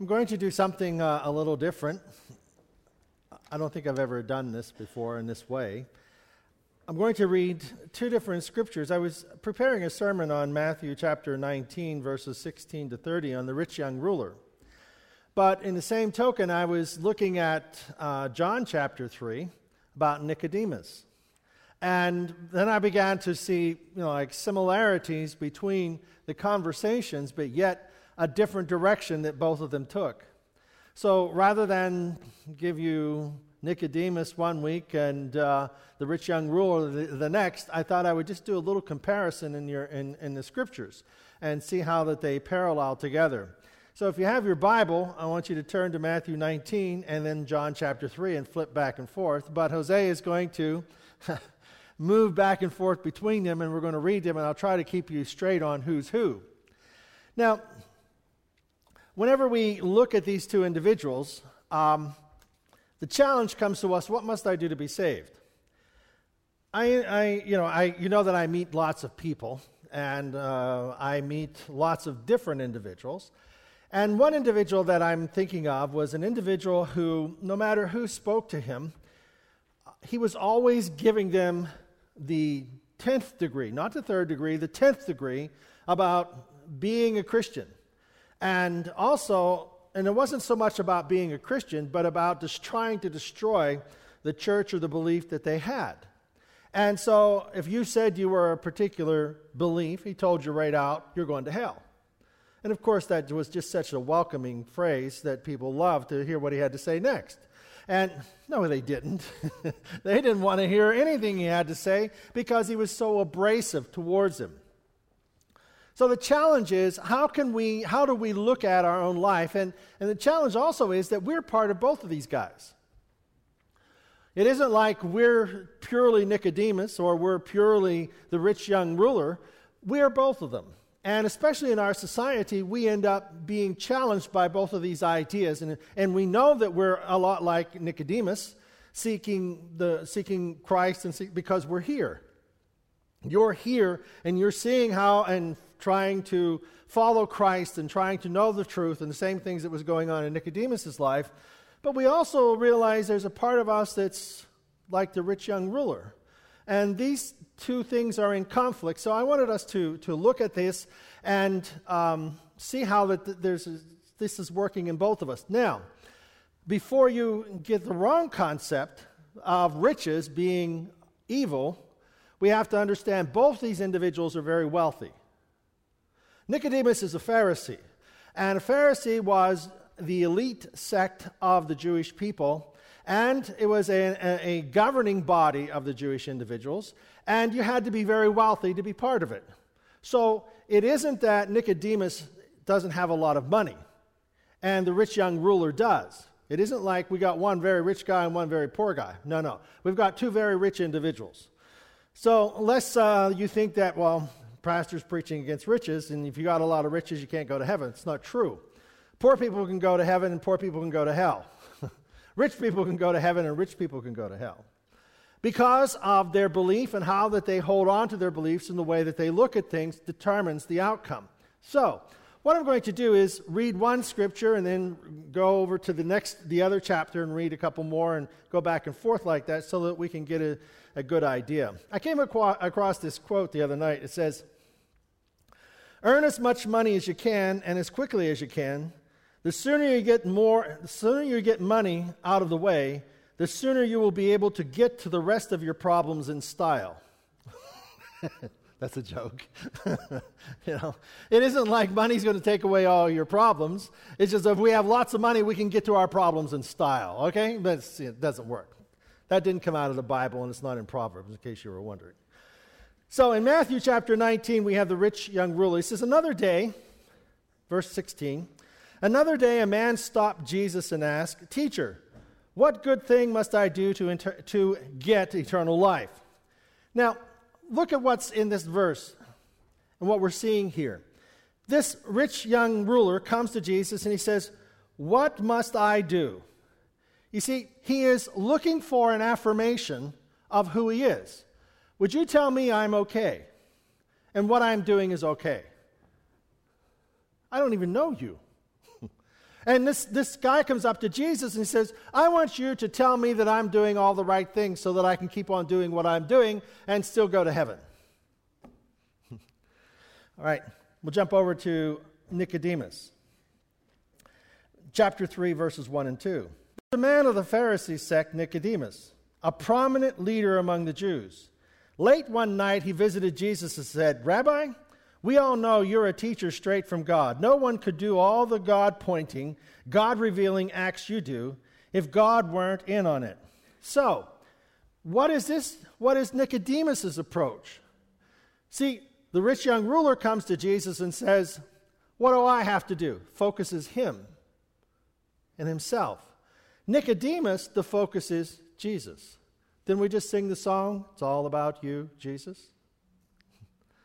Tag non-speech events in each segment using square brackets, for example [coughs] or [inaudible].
I'm going to do something uh, a little different. I don't think I've ever done this before in this way. I'm going to read two different scriptures. I was preparing a sermon on Matthew chapter 19, verses 16 to 30, on the rich young ruler. But in the same token, I was looking at uh, John chapter 3 about Nicodemus. And then I began to see, you know, like similarities between the conversations, but yet a different direction that both of them took. So rather than give you Nicodemus one week and uh, the rich young ruler the, the, next, I thought I would just do a little comparison in, your, in, in the scriptures and see how that they parallel together. So if you have your Bible, I want you to turn to Matthew 19 and then John chapter 3 and flip back and forth. But Jose is going to [laughs] move back and forth between them and we're going to read them and I'll try to keep you straight on who's who. Now, whenever we look at these two individuals, um, the challenge comes to us what must I do to be saved? I, I, you, know, I, you know that I meet lots of people, and uh, I meet lots of different individuals. And one individual that I'm thinking of was an individual who, no matter who spoke to him, he was always giving them the 10th degree, not the third degree, the 10th degree about being a Christian. And also, and it wasn't so much about being a Christian, but about just trying to destroy the church or the belief that they had. And so, if you said you were a particular belief, he told you right out, you're going to hell. And of course, that was just such a welcoming phrase that people loved to hear what he had to say next. And no, they didn't. [laughs] they didn't want to hear anything he had to say because he was so abrasive towards them. So the challenge is how can we how do we look at our own life? And, and the challenge also is that we're part of both of these guys. It isn't like we're purely Nicodemus or we're purely the rich young ruler. We are both of them. And especially in our society, we end up being challenged by both of these ideas. And, and we know that we're a lot like Nicodemus, seeking, the, seeking Christ and because we're here. You're here and you're seeing how and trying to follow Christ and trying to know the truth and the same things that was going on in Nicodemus' life. But we also realize there's a part of us that's like the rich young ruler. And these two things are in conflict. So I wanted us to, to look at this and um, see how that there's a, this is working in both of us. Now, before you get the wrong concept of riches being evil, we have to understand both these individuals are very wealthy. Nicodemus is a Pharisee, and a Pharisee was the elite sect of the Jewish people, and it was a, a, governing body of the Jewish individuals, and you had to be very wealthy to be part of it. So it isn't that Nicodemus doesn't have a lot of money, and the rich young ruler does. It isn't like we got one very rich guy and one very poor guy. No, no. We've got two very rich individuals. So, unless uh, you think that, well, pastor's preaching against riches, and if you got a lot of riches, you can't go to heaven. It's not true. Poor people can go to heaven, and poor people can go to hell. [laughs] rich people can go to heaven, and rich people can go to hell. Because of their belief and how that they hold on to their beliefs and the way that they look at things determines the outcome. So, what I'm going to do is read one scripture and then go over to the next, the other chapter and read a couple more and go back and forth like that so that we can get a, a good idea. I came across this quote the other night. It says, Earn as much money as you can and as quickly as you can. The sooner you get more, the sooner you get money out of the way, the sooner you will be able to get to the rest of your problems in style. [laughs] That's a joke. [laughs] you know, it isn't like money's going to take away all your problems. It's just if we have lots of money, we can get to our problems in style. Okay, but it doesn't work. That didn't come out of the Bible, and it's not in Proverbs, in case you were wondering. So in Matthew chapter 19, we have the rich young ruler. He says, Another day, verse 16, another day a man stopped Jesus and asked, Teacher, what good thing must I do to, inter- to get eternal life? Now, look at what's in this verse and what we're seeing here. This rich young ruler comes to Jesus and he says, What must I do? You see, he is looking for an affirmation of who he is. Would you tell me I'm okay and what I'm doing is okay? I don't even know you. And this, this guy comes up to Jesus and he says, I want you to tell me that I'm doing all the right things so that I can keep on doing what I'm doing and still go to heaven. [laughs] all right, we'll jump over to Nicodemus. Chapter 3, verses 1 and 2. The man of the Pharisee sect, Nicodemus, a prominent leader among the Jews. Late one night, he visited Jesus and said, Rabbi, we all know you're a teacher straight from God. No one could do all the God pointing, God revealing acts you do if God weren't in on it. So, what is this? What is Nicodemus's approach? See, the rich young ruler comes to Jesus and says, What do I have to do? Focuses him and himself. Nicodemus, the focus is Jesus. Didn't we just sing the song? It's all about you, Jesus. [laughs]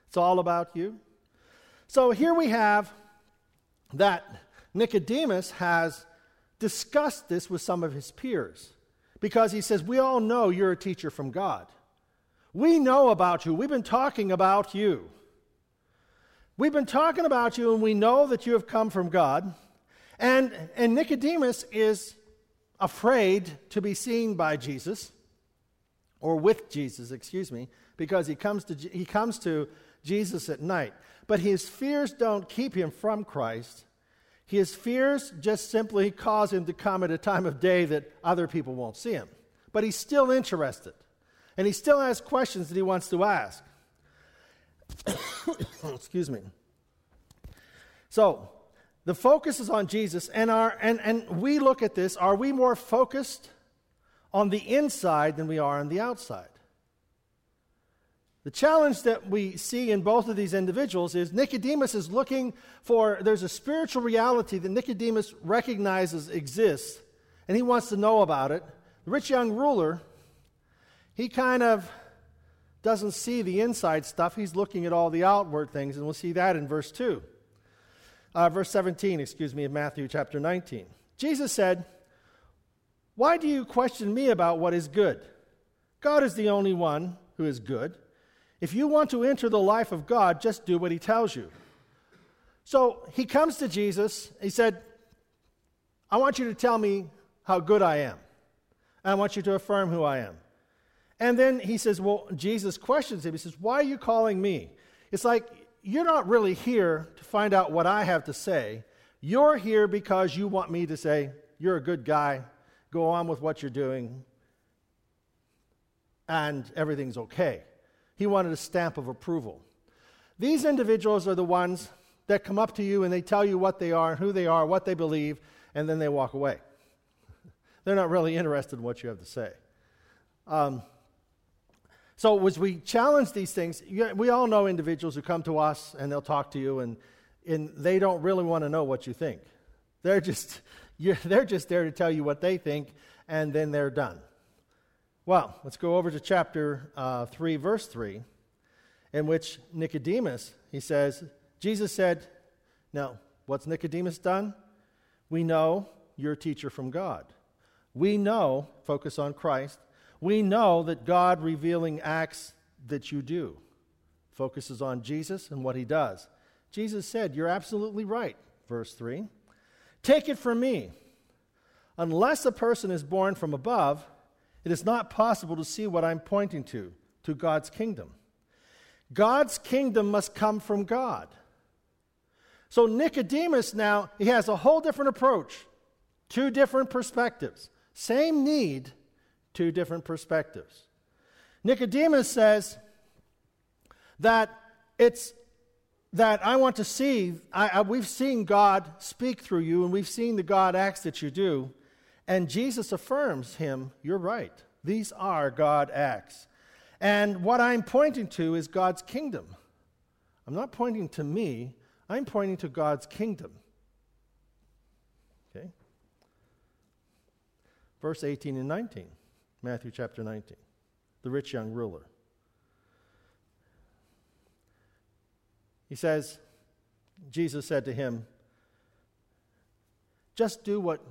It's all about you. So here we have that Nicodemus has discussed this with some of his peers because he says, We all know you're a teacher from God. We know about you. We've been talking about you. We've been talking about you, and we know that you have come from God. And, and Nicodemus is afraid to be seen by Jesus, or with Jesus, excuse me, because he comes to, he comes to Jesus at night. But his fears don't keep him from Christ. His fears just simply cause him to come at a time of day that other people won't see him. But he's still interested. And he still has questions that he wants to ask. [coughs] Excuse me. So, the focus is on Jesus, and, our, and, and we look at this are we more focused on the inside than we are on the outside? The challenge that we see in both of these individuals is Nicodemus is looking for, there's a spiritual reality that Nicodemus recognizes exists, and he wants to know about it. The rich young ruler, he kind of doesn't see the inside stuff. He's looking at all the outward things, and we'll see that in verse 2. Uh, verse 17, excuse me, of Matthew chapter 19. Jesus said, Why do you question me about what is good? God is the only one who is good. If you want to enter the life of God, just do what he tells you. So he comes to Jesus. He said, I want you to tell me how good I am. I want you to affirm who I am. And then he says, Well, Jesus questions him. He says, Why are you calling me? It's like, you're not really here to find out what I have to say. You're here because you want me to say, You're a good guy. Go on with what you're doing. And everything's okay. He wanted a stamp of approval. These individuals are the ones that come up to you and they tell you what they are, who they are, what they believe, and then they walk away. [laughs] They're not really interested in what you have to say. Um, so, as we challenge these things, we all know individuals who come to us and they'll talk to you, and, and they don't really want to know what you think. They're just, [laughs] they're just there to tell you what they think, and then they're done. Well, let's go over to chapter uh, 3, verse 3, in which Nicodemus, he says, Jesus said, Now, what's Nicodemus done? We know you're a teacher from God. We know, focus on Christ, we know that God revealing acts that you do focuses on Jesus and what he does. Jesus said, You're absolutely right, verse 3. Take it from me. Unless a person is born from above, it is not possible to see what I'm pointing to, to God's kingdom. God's kingdom must come from God. So Nicodemus now, he has a whole different approach, two different perspectives. Same need, two different perspectives. Nicodemus says that it's that I want to see, I, I, we've seen God speak through you, and we've seen the God acts that you do. And Jesus affirms him, You're right. These are God acts. And what I'm pointing to is God's kingdom. I'm not pointing to me, I'm pointing to God's kingdom. Okay? Verse 18 and 19, Matthew chapter 19. The rich young ruler. He says, Jesus said to him, Just do what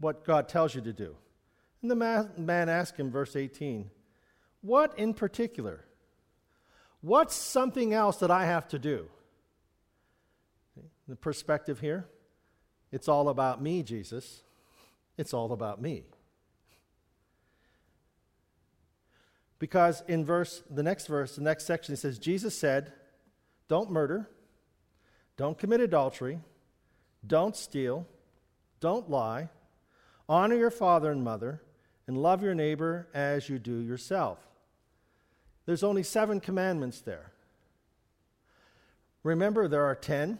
what God tells you to do. And the man asked him, verse 18, What in particular? What's something else that I have to do? The perspective here It's all about me, Jesus. It's all about me. Because in verse, the next verse, the next section, it says, Jesus said, Don't murder, don't commit adultery, don't steal, don't lie, honor your father and mother, and love your neighbor as you do yourself. There's only seven commandments there. Remember, there are ten.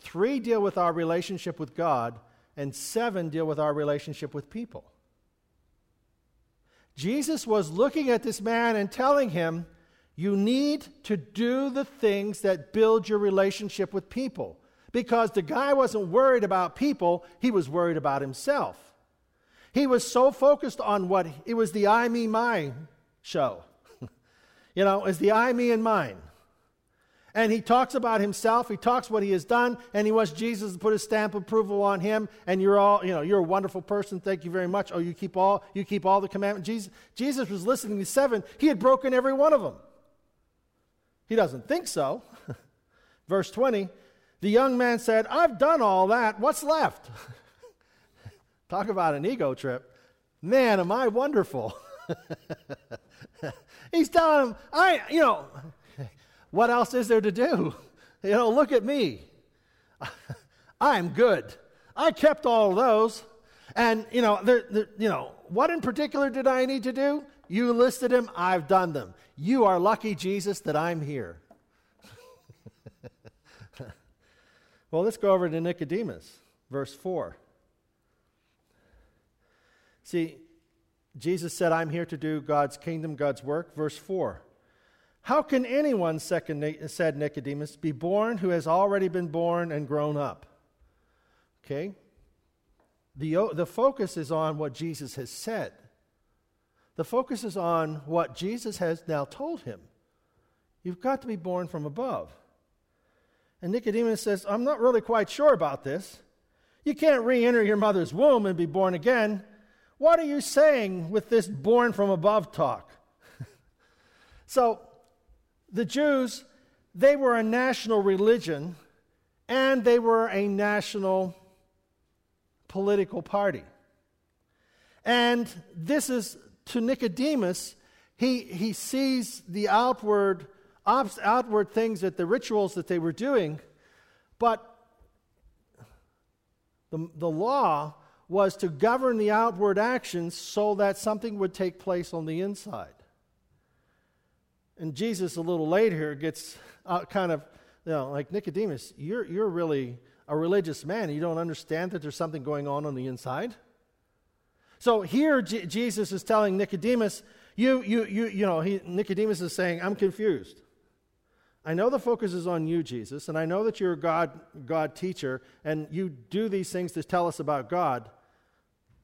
Three deal with our relationship with God, and seven deal with our relationship with people. Jesus was looking at this man and telling him, You need to do the things that build your relationship with people. Because the guy wasn't worried about people, he was worried about himself. He was so focused on what it was the I, me, my show. [laughs] you know, it's the I, me, and mine. And he talks about himself, he talks what he has done, and he wants Jesus to put a stamp of approval on him, and you're all, you know, you're a wonderful person, thank you very much. Oh, you keep all, you keep all the commandments. Jesus, Jesus was listening to seven, he had broken every one of them. He doesn't think so. [laughs] Verse 20, the young man said, I've done all that, what's left? [laughs] Talk about an ego trip. Man, am I wonderful. [laughs] He's telling him, I, you know, what else is there to do? You know, look at me. [laughs] I'm good. I kept all those. And, you know, you know, what in particular did I need to do? You listed them, I've done them. You are lucky, Jesus, that I'm here. Well, let's go over to Nicodemus, verse 4. See, Jesus said, I'm here to do God's kingdom, God's work. Verse 4. How can anyone, second, said Nicodemus, be born who has already been born and grown up? Okay? The, the focus is on what Jesus has said. The focus is on what Jesus has now told him. You've got to be born from above. And Nicodemus says, I'm not really quite sure about this. You can't re enter your mother's womb and be born again. What are you saying with this born from above talk? [laughs] so, the Jews, they were a national religion and they were a national political party. And this is to Nicodemus, he, he sees the outward, outward things that the rituals that they were doing, but the, the law was to govern the outward actions so that something would take place on the inside. And Jesus, a little later, gets uh, kind of, you know, like Nicodemus, you're, you're really a religious man. You don't understand that there's something going on on the inside. So here, J- Jesus is telling Nicodemus, you, you, you, you know, he, Nicodemus is saying, I'm confused. I know the focus is on you, Jesus, and I know that you're a God, God teacher, and you do these things to tell us about God.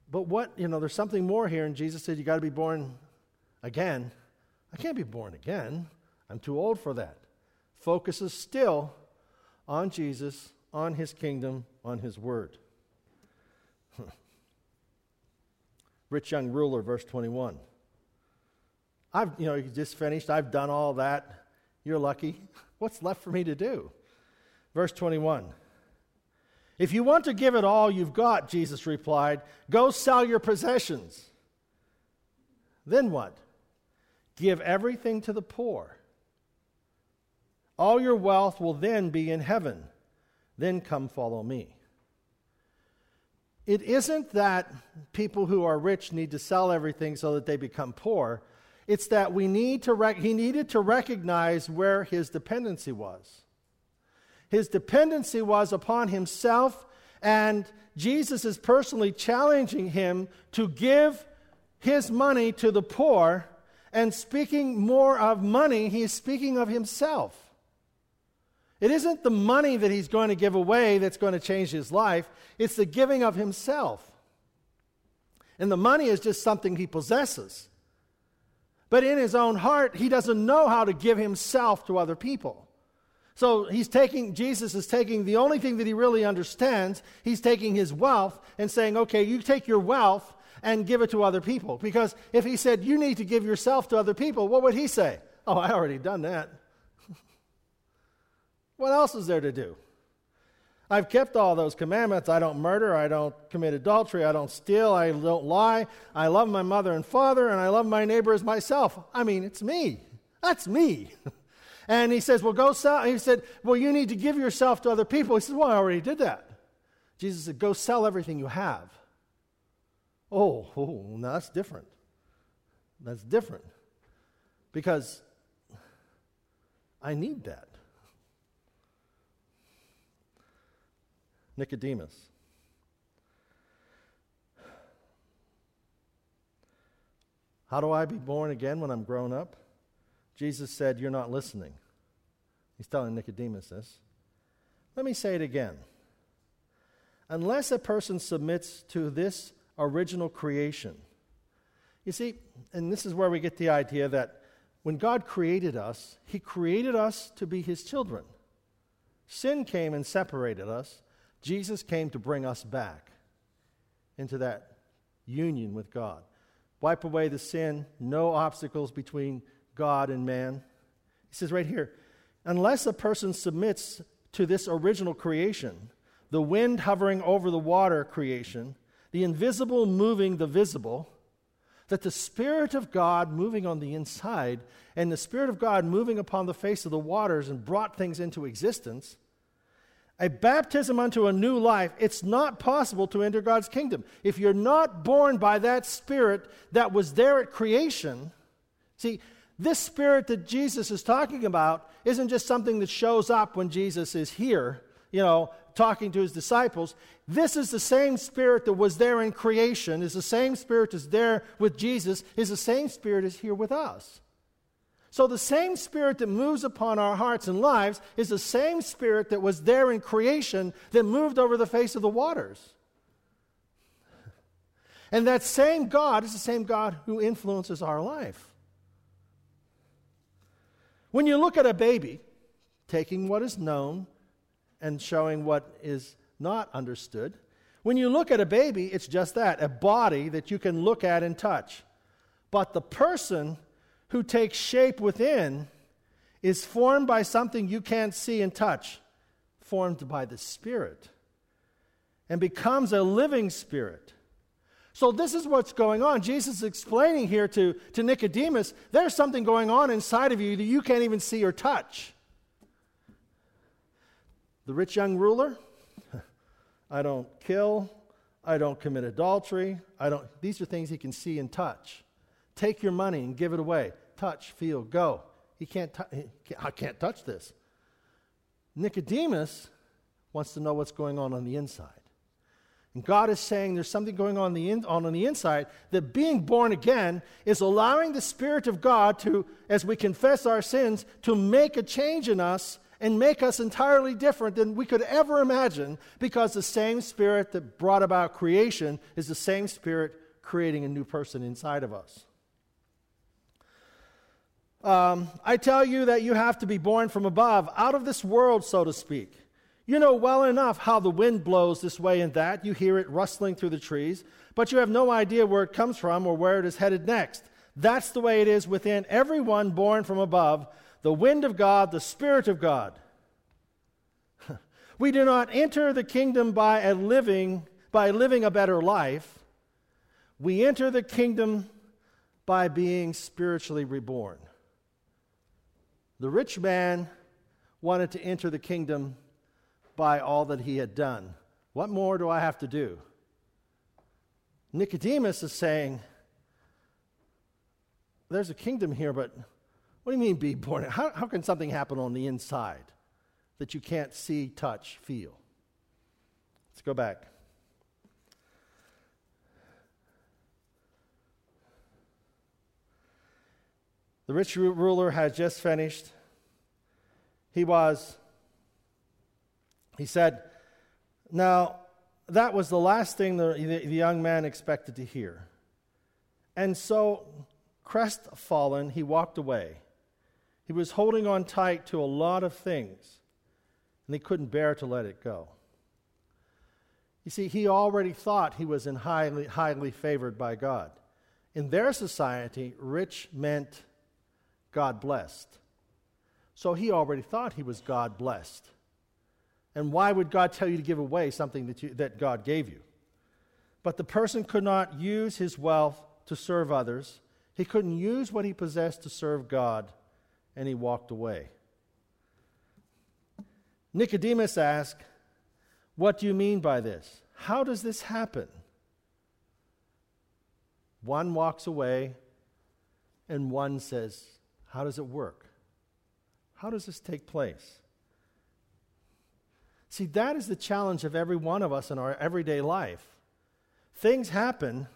But what, you know, there's something more here, and Jesus said, You got to be born again. I can't be born again. I'm too old for that. Focus is still on Jesus, on his kingdom, on his word. [laughs] Rich young ruler, verse 21. I've, you know, you just finished. I've done all that. You're lucky. [laughs] What's left for me to do? Verse 21. If you want to give it all you've got, Jesus replied, go sell your possessions. Then what? Give everything to the poor. All your wealth will then be in heaven. Then come follow me. It isn't that people who are rich need to sell everything so that they become poor. It's that we need to rec- he needed to recognize where his dependency was. His dependency was upon himself, and Jesus is personally challenging him to give his money to the poor and speaking more of money, he's speaking of himself. It isn't the money that he's going to give away that's going to change his life, it's the giving of himself. And the money is just something he possesses. But in his own heart, he doesn't know how to give himself to other people. So he's taking, Jesus is taking the only thing that he really understands, he's taking his wealth and saying, okay, you take your wealth and give it to other people. Because if he said, You need to give yourself to other people, what would he say? Oh, I already done that. [laughs] what else is there to do? I've kept all those commandments. I don't murder. I don't commit adultery. I don't steal. I don't lie. I love my mother and father, and I love my neighbor as myself. I mean, it's me. That's me. [laughs] and he says, Well, go sell. He said, Well, you need to give yourself to other people. He said, Well, I already did that. Jesus said, Go sell everything you have. Oh, [laughs] oh now that's different. That's different. Because I need that. Nicodemus. How do I be born again when I'm grown up? Jesus said, You're not listening. He's telling Nicodemus this. Let me say it again. Unless a person submits to this original creation, you see, and this is where we get the idea that when God created us, He created us to be His children. Sin came and separated us. Jesus came to bring us back into that union with God. Wipe away the sin, no obstacles between God and man. He says right here unless a person submits to this original creation, the wind hovering over the water creation, the invisible moving the visible, that the Spirit of God moving on the inside and the Spirit of God moving upon the face of the waters and brought things into existence, a baptism unto a new life, it's not possible to enter God's kingdom. If you're not born by that Spirit that was there at creation, see, this Spirit that Jesus is talking about isn't just something that shows up when Jesus is here, you know, talking to his disciples. This is the same spirit that was there in creation, is the same spirit that's there with Jesus, is the same spirit is here with us. So the same spirit that moves upon our hearts and lives is the same spirit that was there in creation that moved over the face of the waters. [laughs] And that same God is the same God who influences our life. When you look at a baby, taking what is known and showing what is not understood. When you look at a baby, it's just that a body that you can look at and touch. But the person who takes shape within is formed by something you can't see and touch, formed by the Spirit, and becomes a living spirit. So, this is what's going on. Jesus is explaining here to, to Nicodemus there's something going on inside of you that you can't even see or touch. The rich young ruler, [laughs] I don't kill, I don't commit adultery, I don't these are things he can see and touch. Take your money and give it away. Touch, feel, go. He can't, I can't touch this. Nicodemus wants to know what's going on on the inside. And God is saying there's something going on, the in, on, on the inside that being born again is allowing the Spirit of God to, as we confess our sins, to make a change in us and make us entirely different than we could ever imagine because the same spirit that brought about creation is the same spirit creating a new person inside of us. Um, I tell you that you have to be born from above, out of this world, so to speak. You know well enough how the wind blows this way and that. You hear it rustling through the trees, but you have no idea where it comes from or where it is headed next. That's the way it is within everyone born from above the wind of God, the Spirit of God. [laughs] we do not enter the kingdom by a living by living a better life. We enter the kingdom by being spiritually reborn. The rich man wanted to enter the kingdom by all that he had done. What more do I have to do? Nicodemus is saying, There's a kingdom here, but what do you mean be born? How, how can something happen on the inside that you can't see, touch, feel? Let's go back. The rich ruler had just finished. He was, he said, Now, that was the last thing the, the, the young man expected to hear. And so, crestfallen, he walked away. He was holding on tight to a lot of things, and he couldn't bear to let it go. You see, he already thought he was in highly, highly favored by God. In their society, rich meant God blessed. So he already thought he was God blessed. And why would God tell you to give away something that, you, that God gave you? But the person could not use his wealth to serve others. He couldn't use what he possessed to serve God, and he walked away. Nicodemus asked, What do you mean by this? How does this happen? One walks away, and one says, How does it work? How does this take place? See, that is the challenge of every one of us in our everyday life. Things happen,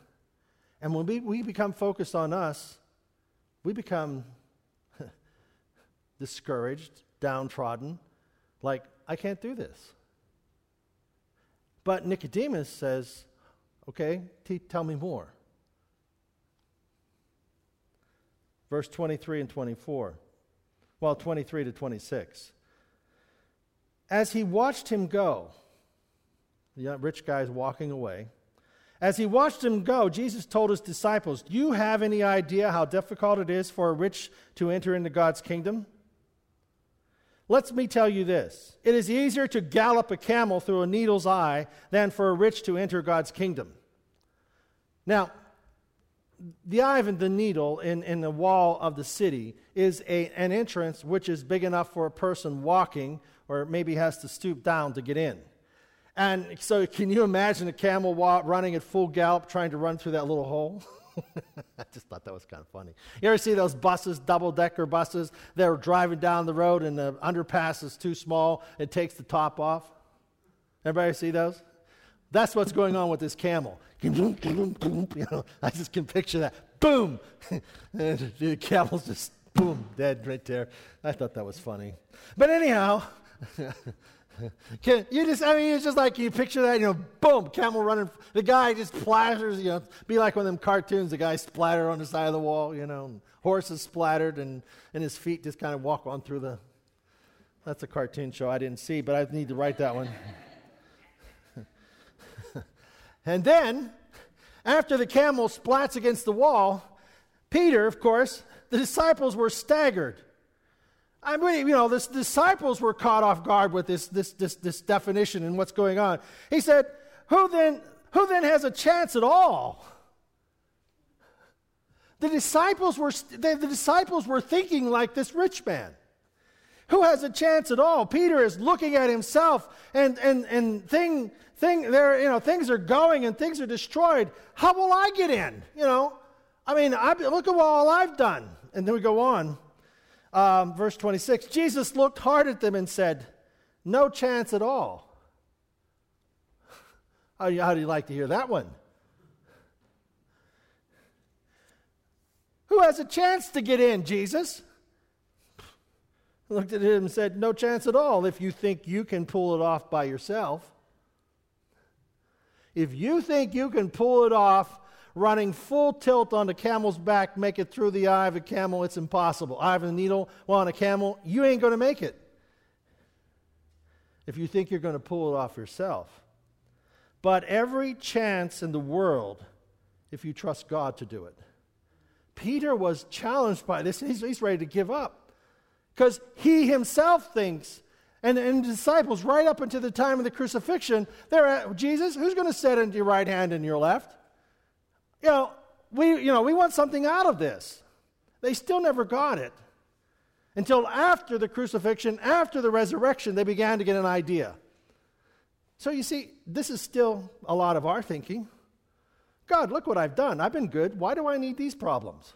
and when we, we become focused on us, we become [laughs] discouraged, downtrodden, like, I can't do this. But Nicodemus says, Okay, t- tell me more. Verse 23 and 24. Well, 23 to 26. As he watched him go, the rich guy's walking away. As he watched him go, Jesus told his disciples, Do you have any idea how difficult it is for a rich to enter into God's kingdom? Let me tell you this it is easier to gallop a camel through a needle's eye than for a rich to enter God's kingdom. Now, the eye of the needle in, in the wall of the city is a, an entrance which is big enough for a person walking or maybe has to stoop down to get in. And so, can you imagine a camel walk, running at full gallop trying to run through that little hole? [laughs] I just thought that was kind of funny. You ever see those buses, double decker buses? They're driving down the road and the underpass is too small, it takes the top off. Everybody see those? That's what's going on with this camel. You know, I just can picture that. Boom! and [laughs] the camel's just boom, dead right there. I thought that was funny. But anyhow, [laughs] Can you just, I mean, it's just like you picture that, you know, boom, camel running. The guy just splatters, you know, be like one of them cartoons, the guy splattered on the side of the wall, you know, horses splattered, and, and his feet just kind of walk on through the. That's a cartoon show I didn't see, but I need to write that one. And then, after the camel splats against the wall, Peter, of course, the disciples were staggered. I mean, you know, the disciples were caught off guard with this, this, this, this definition and what's going on. He said, who then, who then has a chance at all? The disciples were, the, the disciples were thinking like this rich man. Who has a chance at all? Peter is looking at himself and, and, and thing, thing, there, you know, things are going and things are destroyed. How will I get in? You know, I mean, I, look at all I've done. And then we go on um, verse 26 Jesus looked hard at them and said, No chance at all. [laughs] How do, you, how do you like to hear that one? Who has a chance to get in, Jesus? Looked at him and said, No chance at all if you think you can pull it off by yourself. If you think you can pull it off running full tilt on the camel's back, make it through the eye of a camel, it's impossible. Eye of a needle, well, on a camel, you ain't going to make it. If you think you're going to pull it off yourself. But every chance in the world if you trust God to do it. Peter was challenged by this, he's, he's ready to give up. Because he himself thinks, and, the disciples, right up until the time of the crucifixion, they're at, Jesus, who's going to sit in your right hand and your left? you know, we, you know, we want something out of this. They still never got it. Until after the crucifixion, after the resurrection, they began to get an idea. So you see, this is still a lot of our thinking. God, look what I've done. I've been good. Why do I need these problems?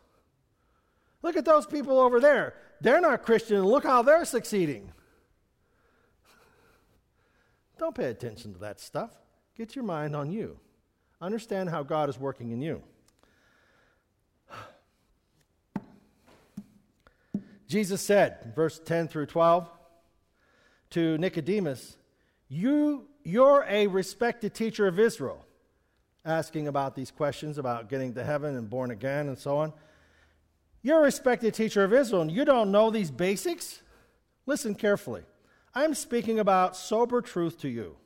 Look at those people over there. They're not Christian. and Look how they're succeeding. Don't pay attention to that stuff. Get your mind on you. Understand how God is working in you. Jesus said, verse 10 through 12, to Nicodemus, you, You're a respected teacher of Israel, asking about these questions about getting to heaven and born again and so on. You're a respected teacher of Israel, and you don't know these basics? Listen carefully. I'm speaking about sober truth to you.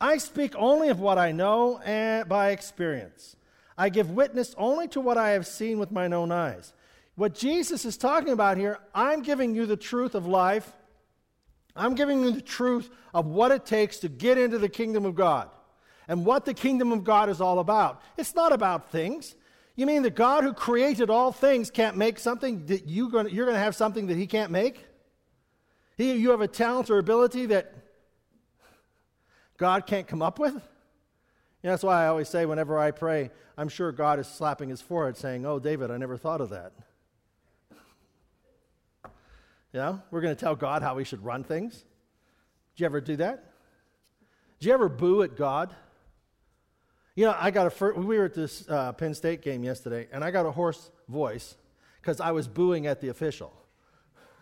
I speak only of what I know and by experience. I give witness only to what I have seen with mine own eyes. What Jesus is talking about here, I'm giving you the truth of life. I'm giving you the truth of what it takes to get into the kingdom of God and what the kingdom of God is all about. It's not about things. You mean the God who created all things can't make something that you you're going to have something that he can't make? He, you have a talent or ability that God can't come up with? You know, that's why I always say whenever I pray, I'm sure God is slapping his forehead saying, Oh, David, I never thought of that. You know, we're going to tell God how we should run things. Did you ever do that? Did you ever boo at God? You know, I got a first, we were at this uh, Penn State game yesterday, and I got a hoarse voice because I was booing at the official.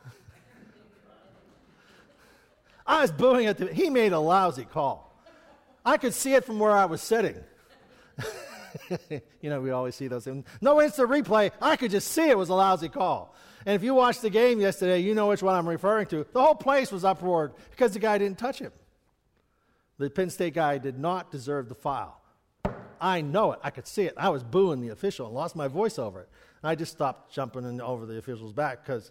[laughs] I was booing at the, he made a lousy call. I could see it from where I was sitting. [laughs] you know, we always see those things. No instant replay. I could just see it was a lousy call. And if you watched the game yesterday, you know which one I'm referring to. The whole place was uproared because the guy didn't touch him. The Penn State guy did not deserve the foul. I know it. I could see it. I was booing the official and lost my voice over it. And I just stopped jumping over the official's back because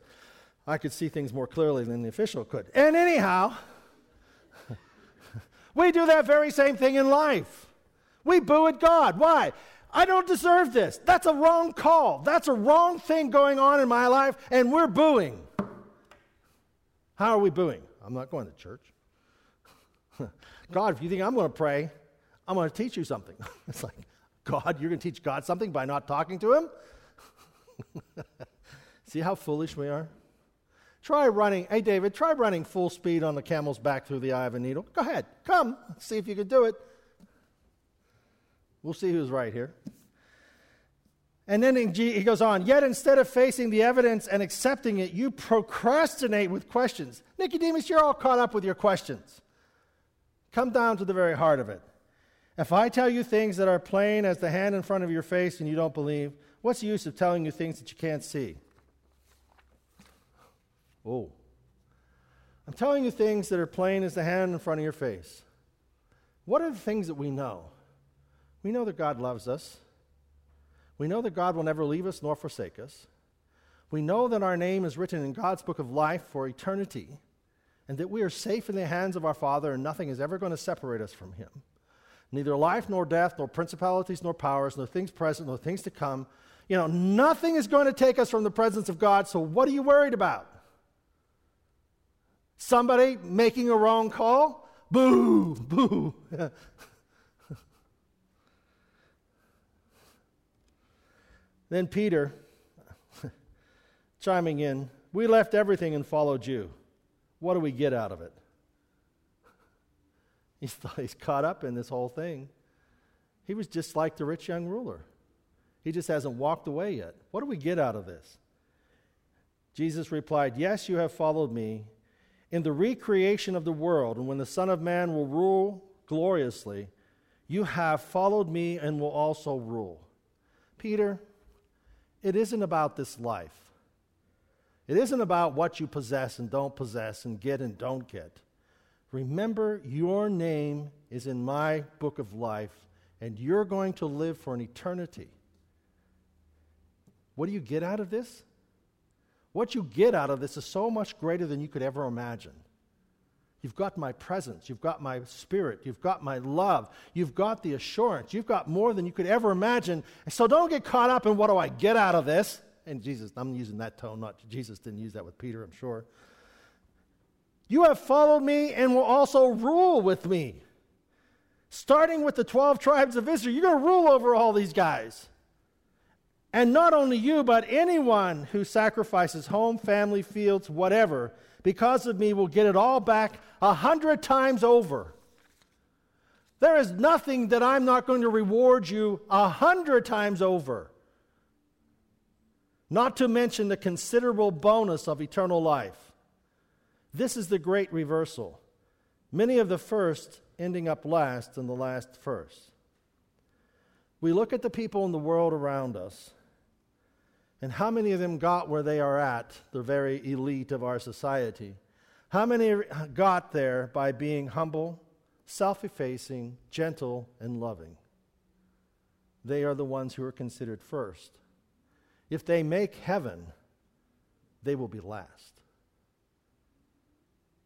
I could see things more clearly than the official could. And anyhow, [laughs] we do that very same thing in life. We boo at God. Why? I don't deserve this. That's a wrong call. That's a wrong thing going on in my life, and we're booing. How are we booing? I'm not going to church. [laughs] God, if you think I'm going to pray, I'm going to teach you something. [laughs] it's like, God, you're going to teach God something by not talking to him? [laughs] See how foolish we are? Try running. Hey, David, try running full speed on the camel's back through the eye of a needle. Go ahead. Come. See if you can do it. We'll see who's right here. And then he goes on, yet instead of facing the evidence and accepting it, you procrastinate with questions. Nicodemus, you're all caught up with your questions. Come down to the very heart of it. If I tell you things that are plain as the hand in front of your face and you don't believe, what's the use of telling you things that you can't see? Oh. I'm telling you things that are plain as the hand in front of your face. What are the things that we know? We know that God loves us. We know that God will never leave us nor forsake us. We know that our name is written in God's book of life for eternity, and that we are safe in the hands of our Father, and nothing is ever going to separate us from Him. Neither life nor death, nor principalities nor powers, nor things present, nor things to come. You know, nothing is going to take us from the presence of God, so what are you worried about? Somebody making a wrong call? Boo, boo. [laughs] Then Peter, [laughs] chiming in, we left everything and followed you. What do we get out of it? He's, [laughs] he's caught up in this whole thing. He was just like the rich young ruler. He just hasn't walked away yet. What do we get out of this? Jesus replied, Yes, you have followed me. In the recreation of the world, and when the Son of Man will rule gloriously, you have followed me and will also rule. Peter, it isn't about this life. It isn't about what you possess and don't possess and get and don't get. Remember, your name is in my book of life, and you're going to live for an eternity. What do you get out of this? What you get out of this is so much greater than you could ever imagine. You've got my presence. You've got my spirit. You've got my love. You've got the assurance. You've got more than you could ever imagine. So don't get caught up in what do I get out of this? And Jesus, I'm using that tone, not Jesus didn't use that with Peter, I'm sure. You have followed me and will also rule with me. Starting with the 12 tribes of Israel, you're going to rule over all these guys. And not only you, but anyone who sacrifices home, family, fields, whatever because of me, will get it all back a hundred times over. There is nothing that I'm not going to reward you a hundred times over. Not to mention the considerable bonus of eternal life. This is the great reversal. Many of the first ending up last and the last first. We look at the people in the world around us and how many of them got where they are at, the very elite of our society? How many got there by being humble, self effacing, gentle, and loving? They are the ones who are considered first. If they make heaven, they will be last.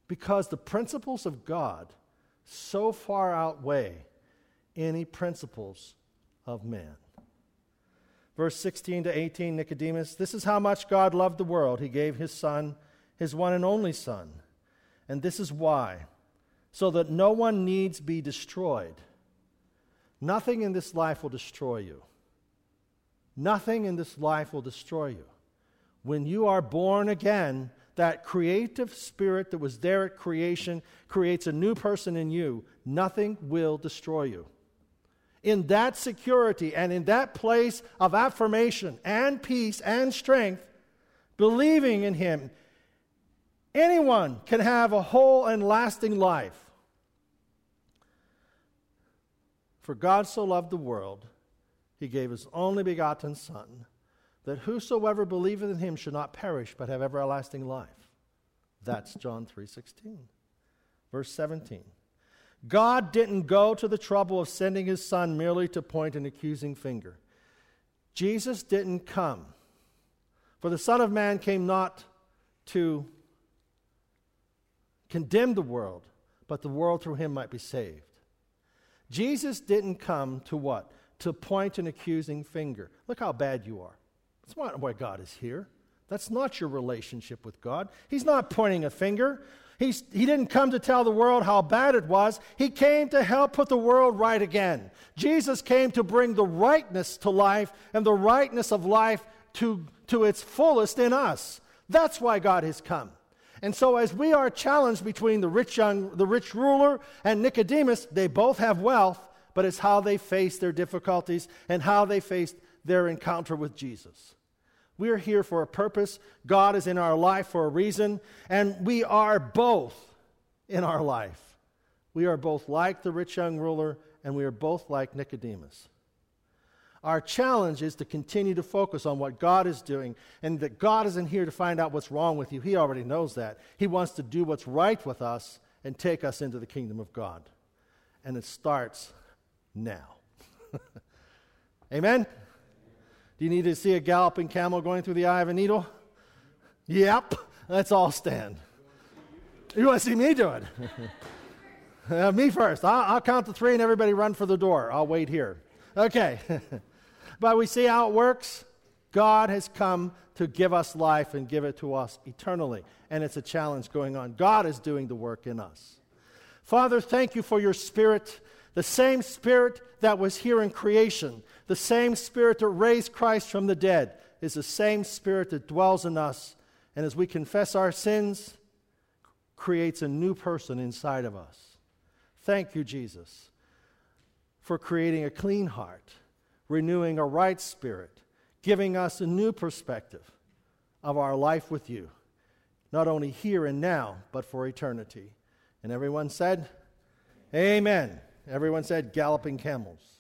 Because the principles of God so far outweigh any principles of man. Verse 16 to 18 Nicodemus, this is how much God loved the world. He gave his Son, his one and only Son. And this is why, so that no one needs be destroyed. Nothing in this life will destroy you. Nothing in this life will destroy you. When you are born again, that creative spirit that was there at creation creates a new person in you. Nothing will destroy you. In that security and in that place of affirmation and peace and strength, believing in Him, anyone can have a whole and lasting life. For God so loved the world, He gave His only begotten Son that whosoever believeth in him should not perish but have everlasting life. That's John 3:16. Verse 17. God didn't go to the trouble of sending his son merely to point an accusing finger. Jesus didn't come. For the Son of Man came not to condemn the world, but the world through him might be saved. Jesus didn't come to what? To point an accusing finger. Look how bad you are. That's not why God is here. That's not your relationship with God. He's not pointing a finger. He's, he didn't come to tell the world how bad it was. He came to help put the world right again. Jesus came to bring the rightness to life and the rightness of life to, to its fullest in us. That's why God has come. And so, as we are challenged between the rich, young, the rich ruler and Nicodemus, they both have wealth, but it's how they face their difficulties and how they face their encounter with Jesus. We're here for a purpose. God is in our life for a reason, and we are both in our life. We are both like the rich young ruler, and we are both like Nicodemus. Our challenge is to continue to focus on what God is doing, and that God isn't here to find out what's wrong with you. He already knows that. He wants to do what's right with us and take us into the kingdom of God. And it starts now. [laughs] Amen? Do you need to see a galloping camel going through the eye of a needle? Yep. Let's all stand. You want to see me do it? [laughs] uh, me first. I'll, I'll count to three and everybody run for the door. I'll wait here. Okay. [laughs] but we see how it works. God has come to give us life and give it to us eternally. And it's a challenge going on. God is doing the work in us. Father, thank you for your spirit, the same spirit that was here in creation, the same Spirit that raised Christ from the dead is the same Spirit that dwells in us. And as we confess our sins, creates a new person inside of us. Thank you, Jesus, for creating a clean heart, renewing a right spirit, giving us a new perspective of our life with you, not only here and now, but for eternity. And everyone said, Amen. Everyone said, galloping camels.